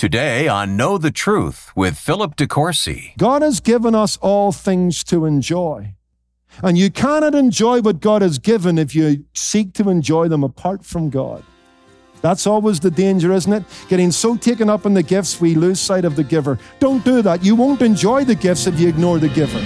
Today on Know the Truth with Philip DeCourcy. God has given us all things to enjoy. And you cannot enjoy what God has given if you seek to enjoy them apart from God. That's always the danger, isn't it? Getting so taken up in the gifts, we lose sight of the giver. Don't do that. You won't enjoy the gifts if you ignore the giver.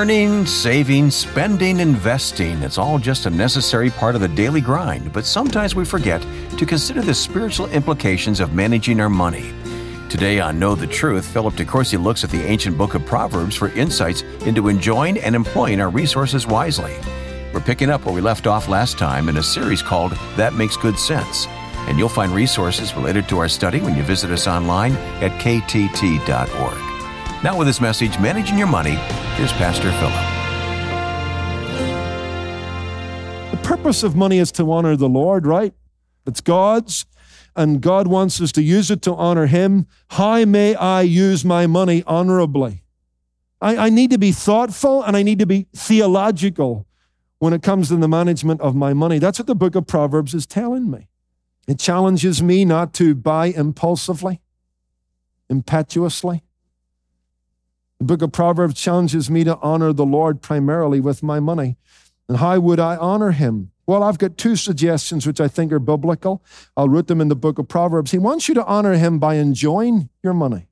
Earning, saving, spending, investing, it's all just a necessary part of the daily grind, but sometimes we forget to consider the spiritual implications of managing our money. Today on Know the Truth, Philip DeCourcy looks at the ancient book of Proverbs for insights into enjoying and employing our resources wisely. We're picking up where we left off last time in a series called That Makes Good Sense, and you'll find resources related to our study when you visit us online at ktt.org. Now, with this message, Managing Your Money, here's Pastor Philip. The purpose of money is to honor the Lord, right? It's God's, and God wants us to use it to honor Him. How may I use my money honorably? I, I need to be thoughtful and I need to be theological when it comes to the management of my money. That's what the book of Proverbs is telling me. It challenges me not to buy impulsively, impetuously the book of Proverbs challenges me to honor the Lord primarily with my money. And how would I honor him? Well, I've got two suggestions which I think are biblical. I'll root them in the book of Proverbs. He wants you to honor him by enjoying your money,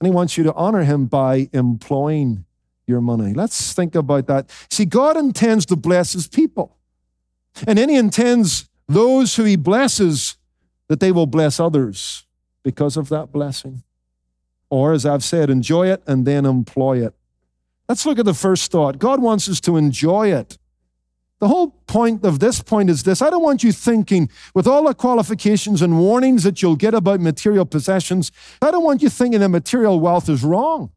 and he wants you to honor him by employing your money. Let's think about that. See, God intends to bless his people, and then he intends those who he blesses that they will bless others because of that blessing. Or, as I've said, enjoy it and then employ it. Let's look at the first thought. God wants us to enjoy it. The whole point of this point is this I don't want you thinking, with all the qualifications and warnings that you'll get about material possessions, I don't want you thinking that material wealth is wrong.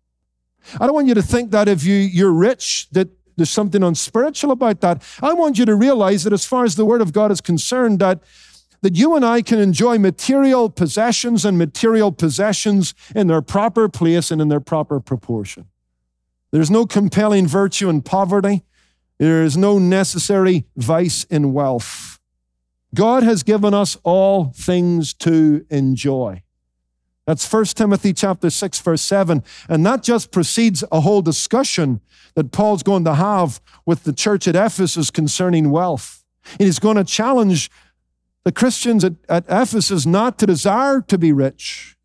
I don't want you to think that if you, you're rich, that there's something unspiritual about that. I want you to realize that as far as the Word of God is concerned, that that you and I can enjoy material possessions and material possessions in their proper place and in their proper proportion. There's no compelling virtue in poverty. There is no necessary vice in wealth. God has given us all things to enjoy. That's 1 Timothy chapter 6 verse 7 and that just precedes a whole discussion that Paul's going to have with the church at Ephesus concerning wealth. And he's going to challenge the Christians at, at Ephesus not to desire to be rich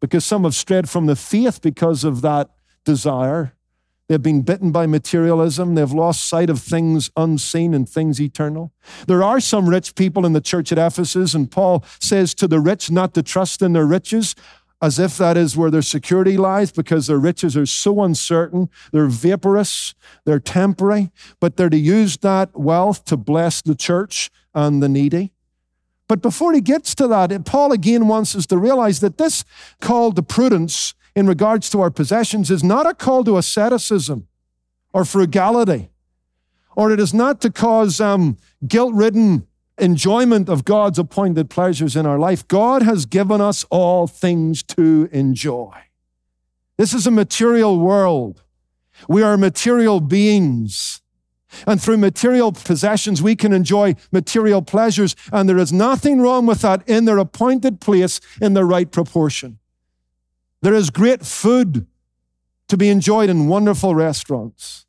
because some have strayed from the faith because of that desire. They've been bitten by materialism. They've lost sight of things unseen and things eternal. There are some rich people in the church at Ephesus, and Paul says to the rich not to trust in their riches as if that is where their security lies because their riches are so uncertain. They're vaporous, they're temporary, but they're to use that wealth to bless the church and the needy. But before he gets to that, Paul again wants us to realize that this call to prudence in regards to our possessions is not a call to asceticism or frugality, or it is not to cause um, guilt ridden enjoyment of God's appointed pleasures in our life. God has given us all things to enjoy. This is a material world. We are material beings. And through material possessions, we can enjoy material pleasures. And there is nothing wrong with that in their appointed place in the right proportion. There is great food to be enjoyed in wonderful restaurants.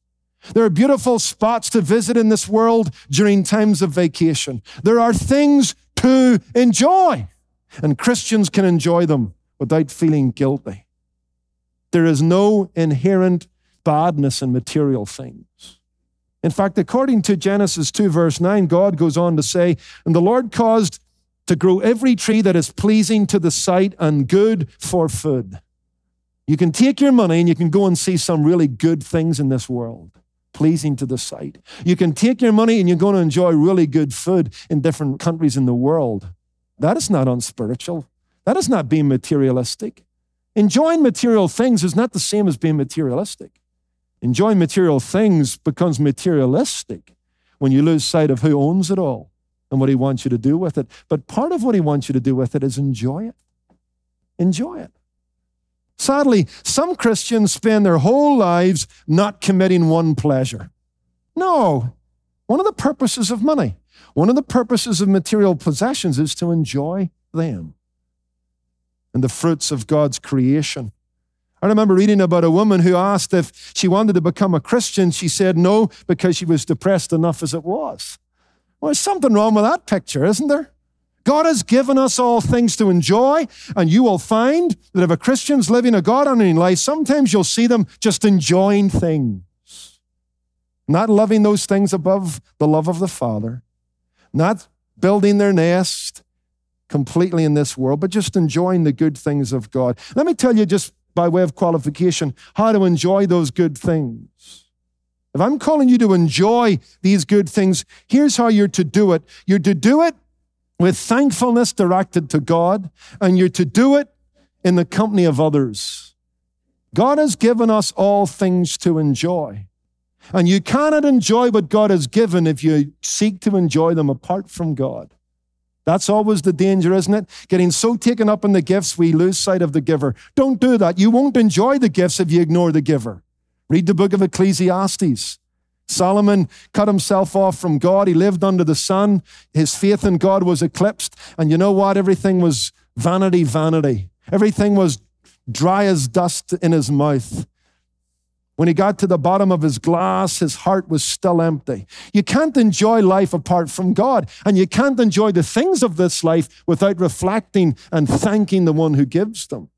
There are beautiful spots to visit in this world during times of vacation. There are things to enjoy, and Christians can enjoy them without feeling guilty. There is no inherent badness in material things. In fact, according to Genesis 2, verse 9, God goes on to say, And the Lord caused to grow every tree that is pleasing to the sight and good for food. You can take your money and you can go and see some really good things in this world, pleasing to the sight. You can take your money and you're going to enjoy really good food in different countries in the world. That is not unspiritual. That is not being materialistic. Enjoying material things is not the same as being materialistic. Enjoying material things becomes materialistic when you lose sight of who owns it all and what he wants you to do with it. But part of what he wants you to do with it is enjoy it. Enjoy it. Sadly, some Christians spend their whole lives not committing one pleasure. No, one of the purposes of money, one of the purposes of material possessions is to enjoy them and the fruits of God's creation. I remember reading about a woman who asked if she wanted to become a Christian. She said no because she was depressed enough as it was. Well, there's something wrong with that picture, isn't there? God has given us all things to enjoy, and you will find that if a Christian's living a God honoring life, sometimes you'll see them just enjoying things, not loving those things above the love of the Father, not building their nest completely in this world, but just enjoying the good things of God. Let me tell you, just by way of qualification, how to enjoy those good things. If I'm calling you to enjoy these good things, here's how you're to do it. You're to do it with thankfulness directed to God, and you're to do it in the company of others. God has given us all things to enjoy. And you cannot enjoy what God has given if you seek to enjoy them apart from God. That's always the danger, isn't it? Getting so taken up in the gifts, we lose sight of the giver. Don't do that. You won't enjoy the gifts if you ignore the giver. Read the book of Ecclesiastes. Solomon cut himself off from God. He lived under the sun. His faith in God was eclipsed. And you know what? Everything was vanity, vanity. Everything was dry as dust in his mouth. When he got to the bottom of his glass, his heart was still empty. You can't enjoy life apart from God, and you can't enjoy the things of this life without reflecting and thanking the one who gives them.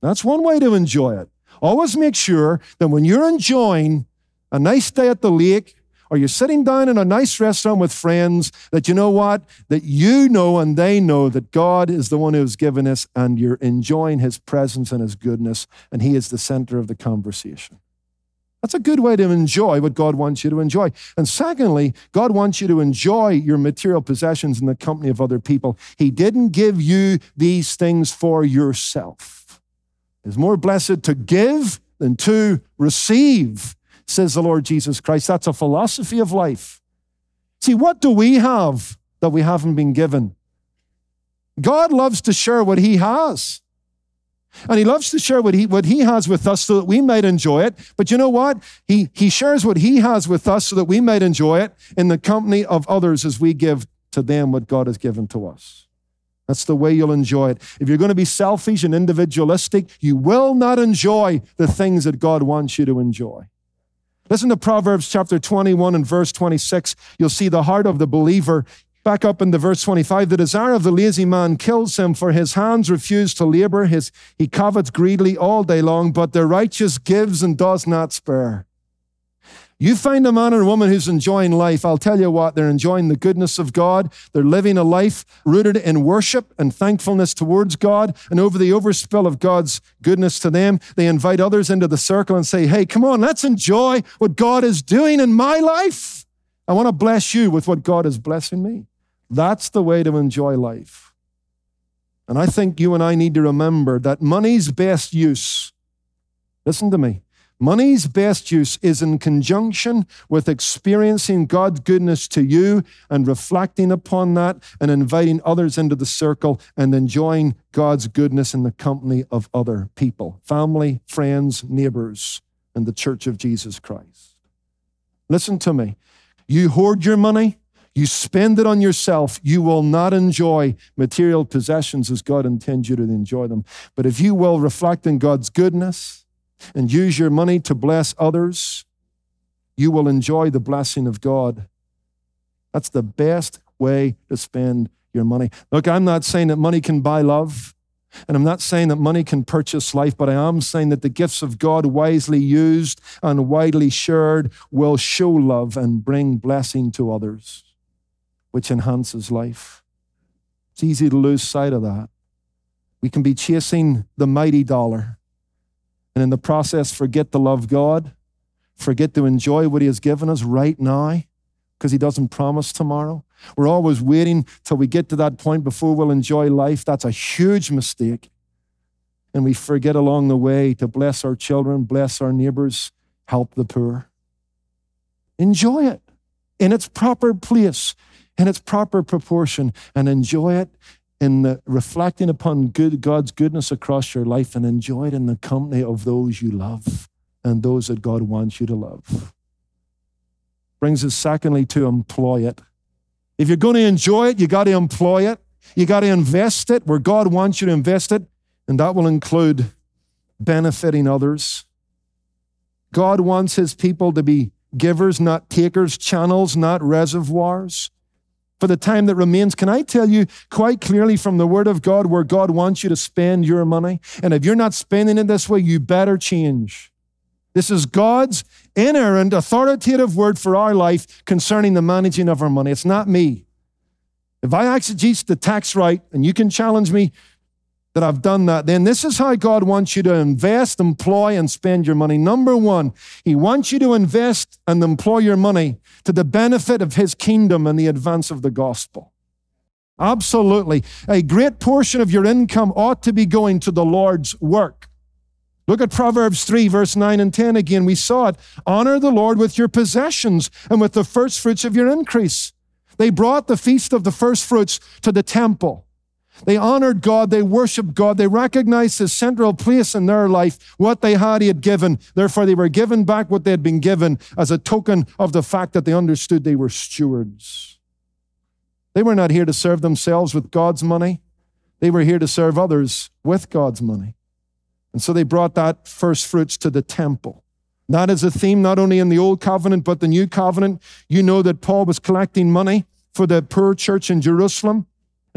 That's one way to enjoy it. Always make sure that when you're enjoying a nice day at the lake, or you're sitting down in a nice restaurant with friends, that you know what? That you know and they know that God is the one who has given us, and you're enjoying his presence and his goodness, and he is the center of the conversation. That's a good way to enjoy what God wants you to enjoy. And secondly, God wants you to enjoy your material possessions in the company of other people. He didn't give you these things for yourself. It's more blessed to give than to receive says the Lord Jesus Christ. That's a philosophy of life. See, what do we have that we haven't been given? God loves to share what He has. And he loves to share what he, what he has with us so that we might enjoy it. But you know what? He, he shares what he has with us so that we might enjoy it in the company of others as we give to them what God has given to us. That's the way you'll enjoy it. If you're going to be selfish and individualistic, you will not enjoy the things that God wants you to enjoy. Listen to Proverbs chapter 21 and verse 26. You'll see the heart of the believer. Back up in the verse 25, the desire of the lazy man kills him, for his hands refuse to labor. His, he covets greedily all day long, but the righteous gives and does not spare. You find a man or a woman who's enjoying life, I'll tell you what, they're enjoying the goodness of God. They're living a life rooted in worship and thankfulness towards God. And over the overspill of God's goodness to them, they invite others into the circle and say, Hey, come on, let's enjoy what God is doing in my life. I want to bless you with what God is blessing me. That's the way to enjoy life. And I think you and I need to remember that money's best use, listen to me, Money's best use is in conjunction with experiencing God's goodness to you and reflecting upon that and inviting others into the circle and enjoying God's goodness in the company of other people, family, friends, neighbors, and the church of Jesus Christ. Listen to me. You hoard your money, you spend it on yourself, you will not enjoy material possessions as God intends you to enjoy them. But if you will reflect in God's goodness, and use your money to bless others, you will enjoy the blessing of God. That's the best way to spend your money. Look, I'm not saying that money can buy love, and I'm not saying that money can purchase life, but I am saying that the gifts of God, wisely used and widely shared, will show love and bring blessing to others, which enhances life. It's easy to lose sight of that. We can be chasing the mighty dollar and in the process forget to love God, forget to enjoy what He has given us right now because He doesn't promise tomorrow. We're always waiting till we get to that point before we'll enjoy life. That's a huge mistake. And we forget along the way to bless our children, bless our neighbors, help the poor. Enjoy it in its proper place, in its proper proportion, and enjoy it in reflecting upon good, God's goodness across your life and enjoy it in the company of those you love and those that God wants you to love. Brings us, secondly, to employ it. If you're going to enjoy it, you got to employ it. You got to invest it where God wants you to invest it, and that will include benefiting others. God wants his people to be givers, not takers, channels, not reservoirs for the time that remains, can I tell you quite clearly from the Word of God where God wants you to spend your money? And if you're not spending it this way, you better change. This is God's inerrant, authoritative word for our life concerning the managing of our money. It's not me. If I exegete the tax right, and you can challenge me that I've done that, then this is how God wants you to invest, employ, and spend your money. Number one, He wants you to invest and employ your money to the benefit of His kingdom and the advance of the gospel. Absolutely. A great portion of your income ought to be going to the Lord's work. Look at Proverbs 3, verse 9 and 10 again. We saw it. Honor the Lord with your possessions and with the first fruits of your increase. They brought the feast of the first fruits to the temple. They honored God, they worshiped God, they recognized His central place in their life, what they had, He had given. Therefore, they were given back what they had been given as a token of the fact that they understood they were stewards. They were not here to serve themselves with God's money, they were here to serve others with God's money. And so they brought that first fruits to the temple. That is a theme not only in the Old Covenant, but the New Covenant. You know that Paul was collecting money for the poor church in Jerusalem.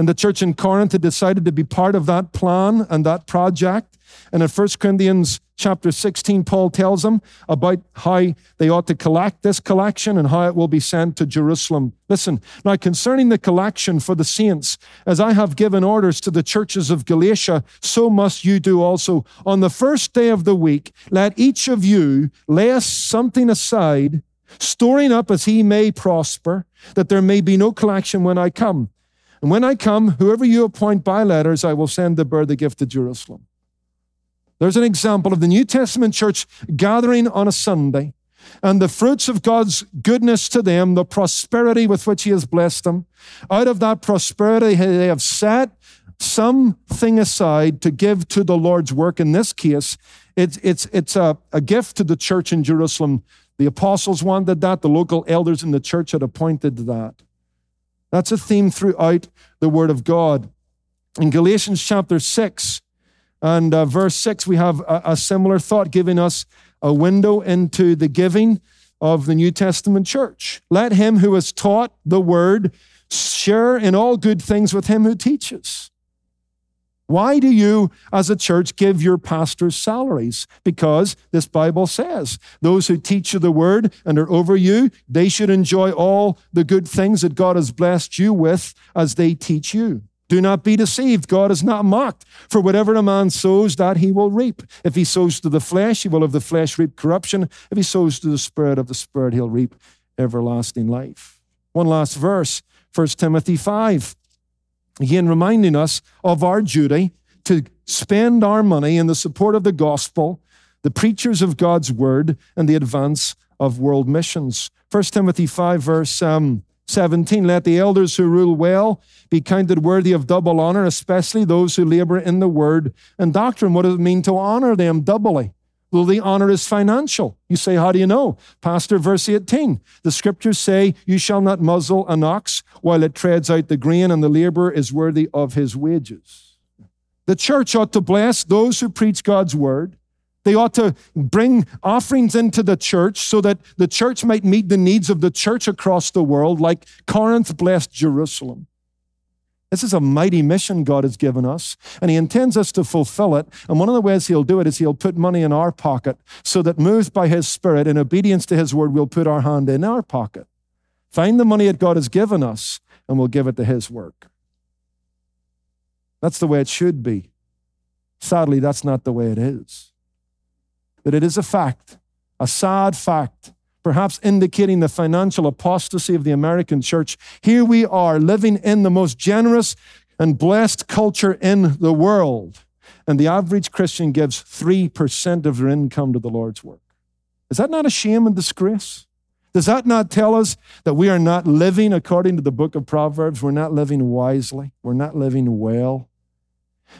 And the church in Corinth had decided to be part of that plan and that project. And in 1 Corinthians chapter 16, Paul tells them about how they ought to collect this collection and how it will be sent to Jerusalem. Listen, now concerning the collection for the saints, as I have given orders to the churches of Galatia, so must you do also. On the first day of the week, let each of you lay something aside, storing up as he may prosper, that there may be no collection when I come. And when I come, whoever you appoint by letters, I will send the bird the gift to Jerusalem. There's an example of the New Testament church gathering on a Sunday and the fruits of God's goodness to them, the prosperity with which He has blessed them. Out of that prosperity, they have set something aside to give to the Lord's work. In this case, it's, it's, it's a, a gift to the church in Jerusalem. The apostles wanted that, the local elders in the church had appointed that. That's a theme throughout the Word of God. In Galatians chapter 6 and uh, verse 6, we have a, a similar thought giving us a window into the giving of the New Testament church. Let him who has taught the Word share in all good things with him who teaches. Why do you, as a church, give your pastors salaries? Because this Bible says those who teach you the word and are over you, they should enjoy all the good things that God has blessed you with as they teach you. Do not be deceived. God is not mocked. For whatever a man sows, that he will reap. If he sows to the flesh, he will of the flesh reap corruption. If he sows to the spirit of the spirit, he'll reap everlasting life. One last verse, 1 Timothy 5. Again, reminding us of our duty to spend our money in the support of the gospel, the preachers of God's word, and the advance of world missions. 1 Timothy 5, verse um, 17 Let the elders who rule well be counted worthy of double honor, especially those who labor in the word and doctrine. What does it mean to honor them doubly? Well, the honor is financial. You say, How do you know? Pastor, verse 18. The scriptures say, You shall not muzzle an ox while it treads out the grain, and the laborer is worthy of his wages. The church ought to bless those who preach God's word. They ought to bring offerings into the church so that the church might meet the needs of the church across the world, like Corinth blessed Jerusalem. This is a mighty mission God has given us, and He intends us to fulfill it. And one of the ways He'll do it is He'll put money in our pocket so that, moved by His Spirit, in obedience to His word, we'll put our hand in our pocket. Find the money that God has given us, and we'll give it to His work. That's the way it should be. Sadly, that's not the way it is. But it is a fact, a sad fact, perhaps indicating the financial apostasy of the American church. Here we are living in the most generous and blessed culture in the world. And the average Christian gives 3% of their income to the Lord's work. Is that not a shame and disgrace? Does that not tell us that we are not living according to the book of Proverbs? We're not living wisely. We're not living well.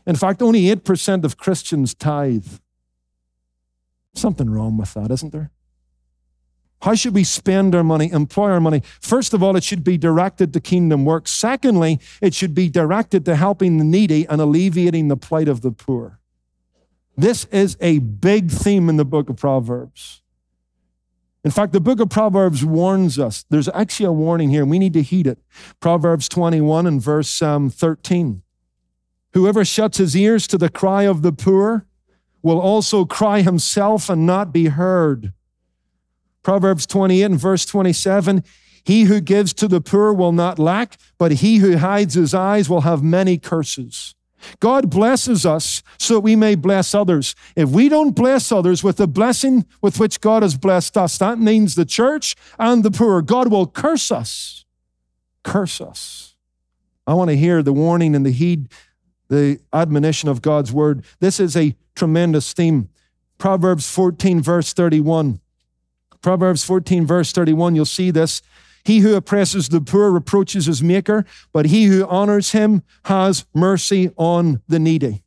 In fact, only 8% of Christians tithe. Something wrong with that, isn't there? How should we spend our money, employ our money? First of all, it should be directed to kingdom work. Secondly, it should be directed to helping the needy and alleviating the plight of the poor. This is a big theme in the book of Proverbs. In fact, the book of Proverbs warns us. There's actually a warning here, and we need to heed it. Proverbs 21 and verse um, 13. Whoever shuts his ears to the cry of the poor will also cry himself and not be heard. Proverbs 28 and verse 27 He who gives to the poor will not lack, but he who hides his eyes will have many curses. God blesses us so that we may bless others. If we don't bless others with the blessing with which God has blessed us, that means the church and the poor. God will curse us. Curse us. I want to hear the warning and the heed, the admonition of God's word. This is a tremendous theme. Proverbs 14, verse 31. Proverbs 14, verse 31, you'll see this. He who oppresses the poor reproaches his maker, but he who honors him has mercy on the needy.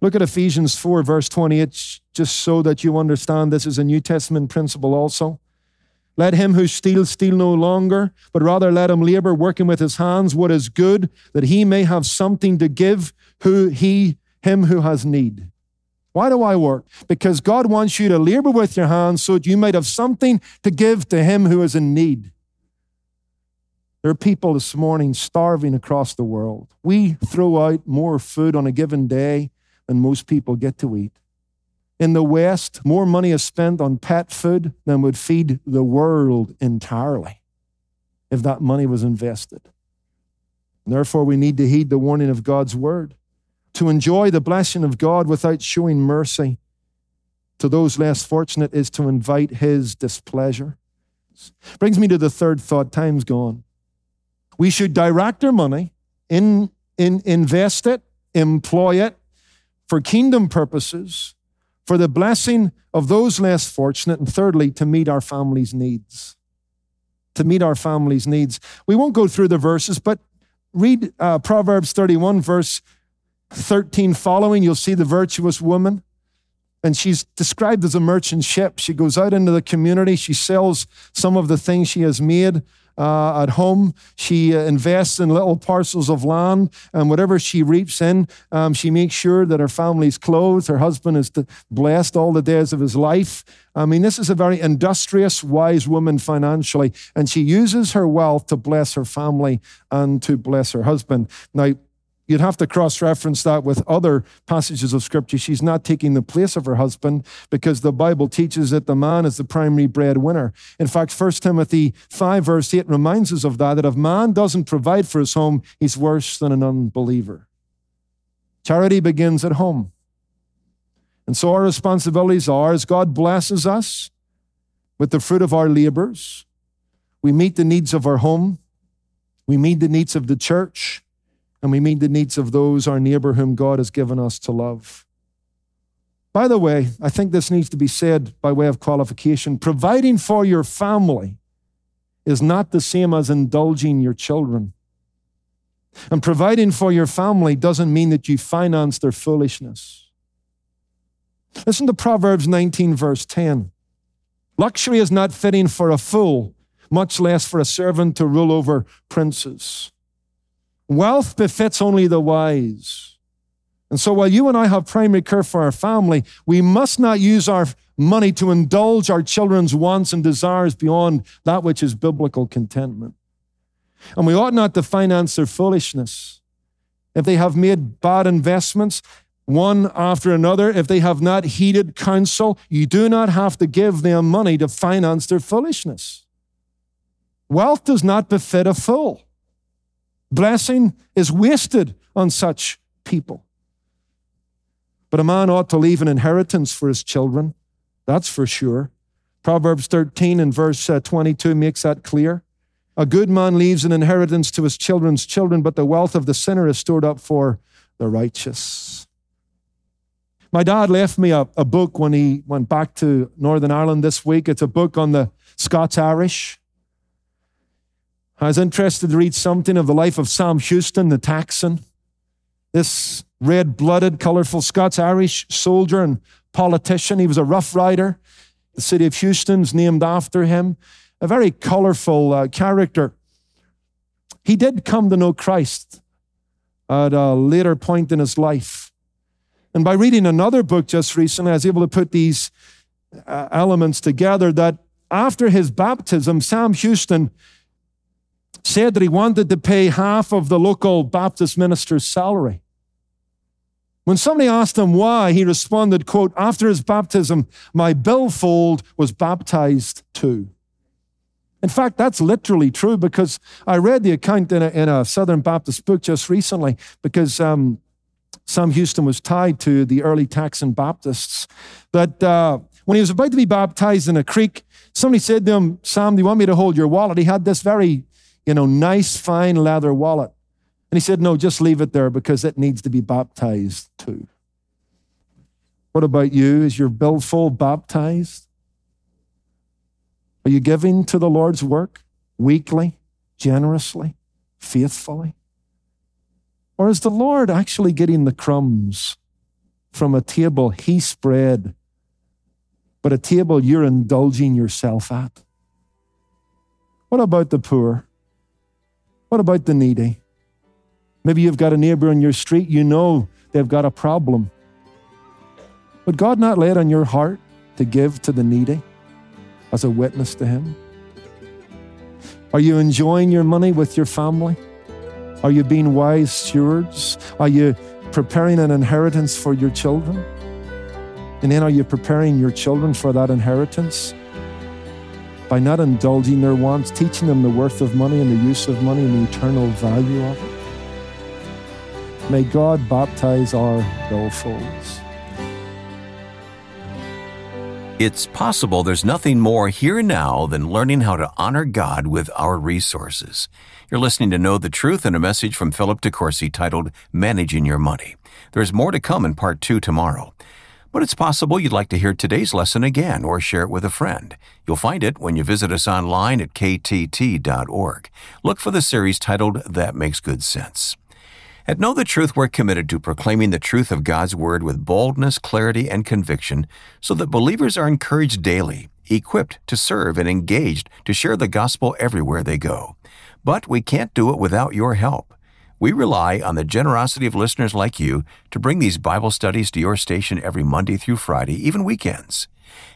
Look at Ephesians 4, verse 28, just so that you understand this is a New Testament principle also. Let him who steals steal no longer, but rather let him labor, working with his hands what is good, that he may have something to give who he him who has need. Why do I work? Because God wants you to labor with your hands so that you might have something to give to him who is in need. There are people this morning starving across the world. We throw out more food on a given day than most people get to eat. In the West, more money is spent on pet food than would feed the world entirely if that money was invested. Therefore, we need to heed the warning of God's word to enjoy the blessing of God without showing mercy to those less fortunate is to invite his displeasure. Brings me to the third thought time's gone. We should direct our money, in, in, invest it, employ it for kingdom purposes, for the blessing of those less fortunate, and thirdly, to meet our family's needs. To meet our family's needs. We won't go through the verses, but read uh, Proverbs 31, verse 13 following, you'll see the virtuous woman. And she's described as a merchant ship. She goes out into the community. She sells some of the things she has made uh, at home. She uh, invests in little parcels of land, and whatever she reaps in, um, she makes sure that her family's clothed. Her husband is blessed all the days of his life. I mean, this is a very industrious, wise woman financially, and she uses her wealth to bless her family and to bless her husband. Now, You'd have to cross reference that with other passages of scripture. She's not taking the place of her husband because the Bible teaches that the man is the primary breadwinner. In fact, 1 Timothy 5, verse 8 reminds us of that, that if man doesn't provide for his home, he's worse than an unbeliever. Charity begins at home. And so our responsibilities are as God blesses us with the fruit of our labors, we meet the needs of our home, we meet the needs of the church and we meet the needs of those, our neighbor, whom God has given us to love. By the way, I think this needs to be said by way of qualification. Providing for your family is not the same as indulging your children. And providing for your family doesn't mean that you finance their foolishness. Listen to Proverbs 19, verse 10. Luxury is not fitting for a fool, much less for a servant to rule over princes. Wealth befits only the wise. And so while you and I have primary care for our family, we must not use our money to indulge our children's wants and desires beyond that which is biblical contentment. And we ought not to finance their foolishness. If they have made bad investments, one after another, if they have not heeded counsel, you do not have to give them money to finance their foolishness. Wealth does not befit a fool. Blessing is wasted on such people. But a man ought to leave an inheritance for his children. That's for sure. Proverbs 13 and verse uh, 22 makes that clear. A good man leaves an inheritance to his children's children, but the wealth of the sinner is stored up for the righteous. My dad left me a, a book when he went back to Northern Ireland this week. It's a book on the Scots Irish. I was interested to read something of the life of Sam Houston, the Texan. This red blooded, colorful Scots Irish soldier and politician. He was a rough rider. The city of Houston's named after him. A very colorful uh, character. He did come to know Christ at a later point in his life. And by reading another book just recently, I was able to put these uh, elements together that after his baptism, Sam Houston said that he wanted to pay half of the local Baptist minister's salary. When somebody asked him why, he responded, quote, after his baptism, my billfold was baptized too. In fact, that's literally true because I read the account in a, in a Southern Baptist book just recently because um, Sam Houston was tied to the early Texan Baptists. That uh, when he was about to be baptized in a creek, somebody said to him, Sam, do you want me to hold your wallet? He had this very, you know, nice, fine leather wallet. And he said, No, just leave it there because it needs to be baptized too. What about you? Is your billfold baptized? Are you giving to the Lord's work weekly, generously, faithfully? Or is the Lord actually getting the crumbs from a table he spread, but a table you're indulging yourself at? What about the poor? What about the needy? Maybe you've got a neighbor on your street, you know they've got a problem. Would God not lay it on your heart to give to the needy as a witness to Him? Are you enjoying your money with your family? Are you being wise stewards? Are you preparing an inheritance for your children? And then are you preparing your children for that inheritance? By not indulging their wants, teaching them the worth of money and the use of money and the eternal value of it. May God baptize our billfolds. It's possible there's nothing more here and now than learning how to honor God with our resources. You're listening to Know the Truth and a message from Philip DeCourcy titled Managing Your Money. There's more to come in part two tomorrow. But it's possible you'd like to hear today's lesson again or share it with a friend. You'll find it when you visit us online at ktt.org. Look for the series titled That Makes Good Sense. At Know the Truth, we're committed to proclaiming the truth of God's Word with boldness, clarity, and conviction so that believers are encouraged daily, equipped to serve, and engaged to share the gospel everywhere they go. But we can't do it without your help. We rely on the generosity of listeners like you to bring these Bible studies to your station every Monday through Friday, even weekends.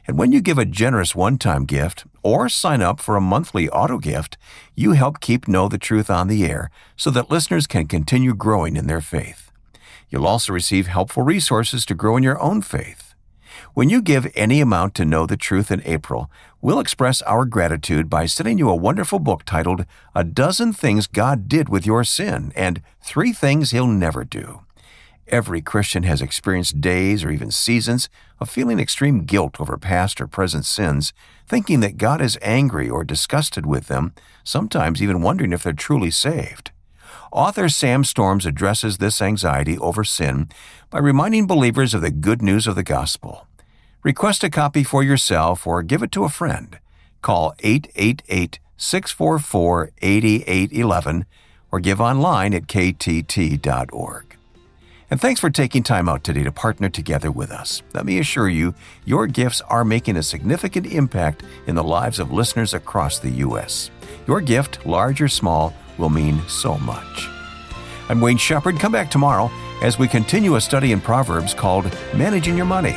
And when you give a generous one time gift or sign up for a monthly auto gift, you help keep Know the Truth on the air so that listeners can continue growing in their faith. You'll also receive helpful resources to grow in your own faith. When you give any amount to Know the Truth in April, we'll express our gratitude by sending you a wonderful book titled A Dozen Things God Did with Your Sin and Three Things He'll Never Do. Every Christian has experienced days or even seasons of feeling extreme guilt over past or present sins, thinking that God is angry or disgusted with them, sometimes even wondering if they're truly saved. Author Sam Storms addresses this anxiety over sin by reminding believers of the good news of the gospel. Request a copy for yourself or give it to a friend. Call 888 644 8811 or give online at ktt.org. And thanks for taking time out today to partner together with us. Let me assure you, your gifts are making a significant impact in the lives of listeners across the U.S. Your gift, large or small, will mean so much. I'm Wayne Shepherd. Come back tomorrow as we continue a study in Proverbs called Managing Your Money.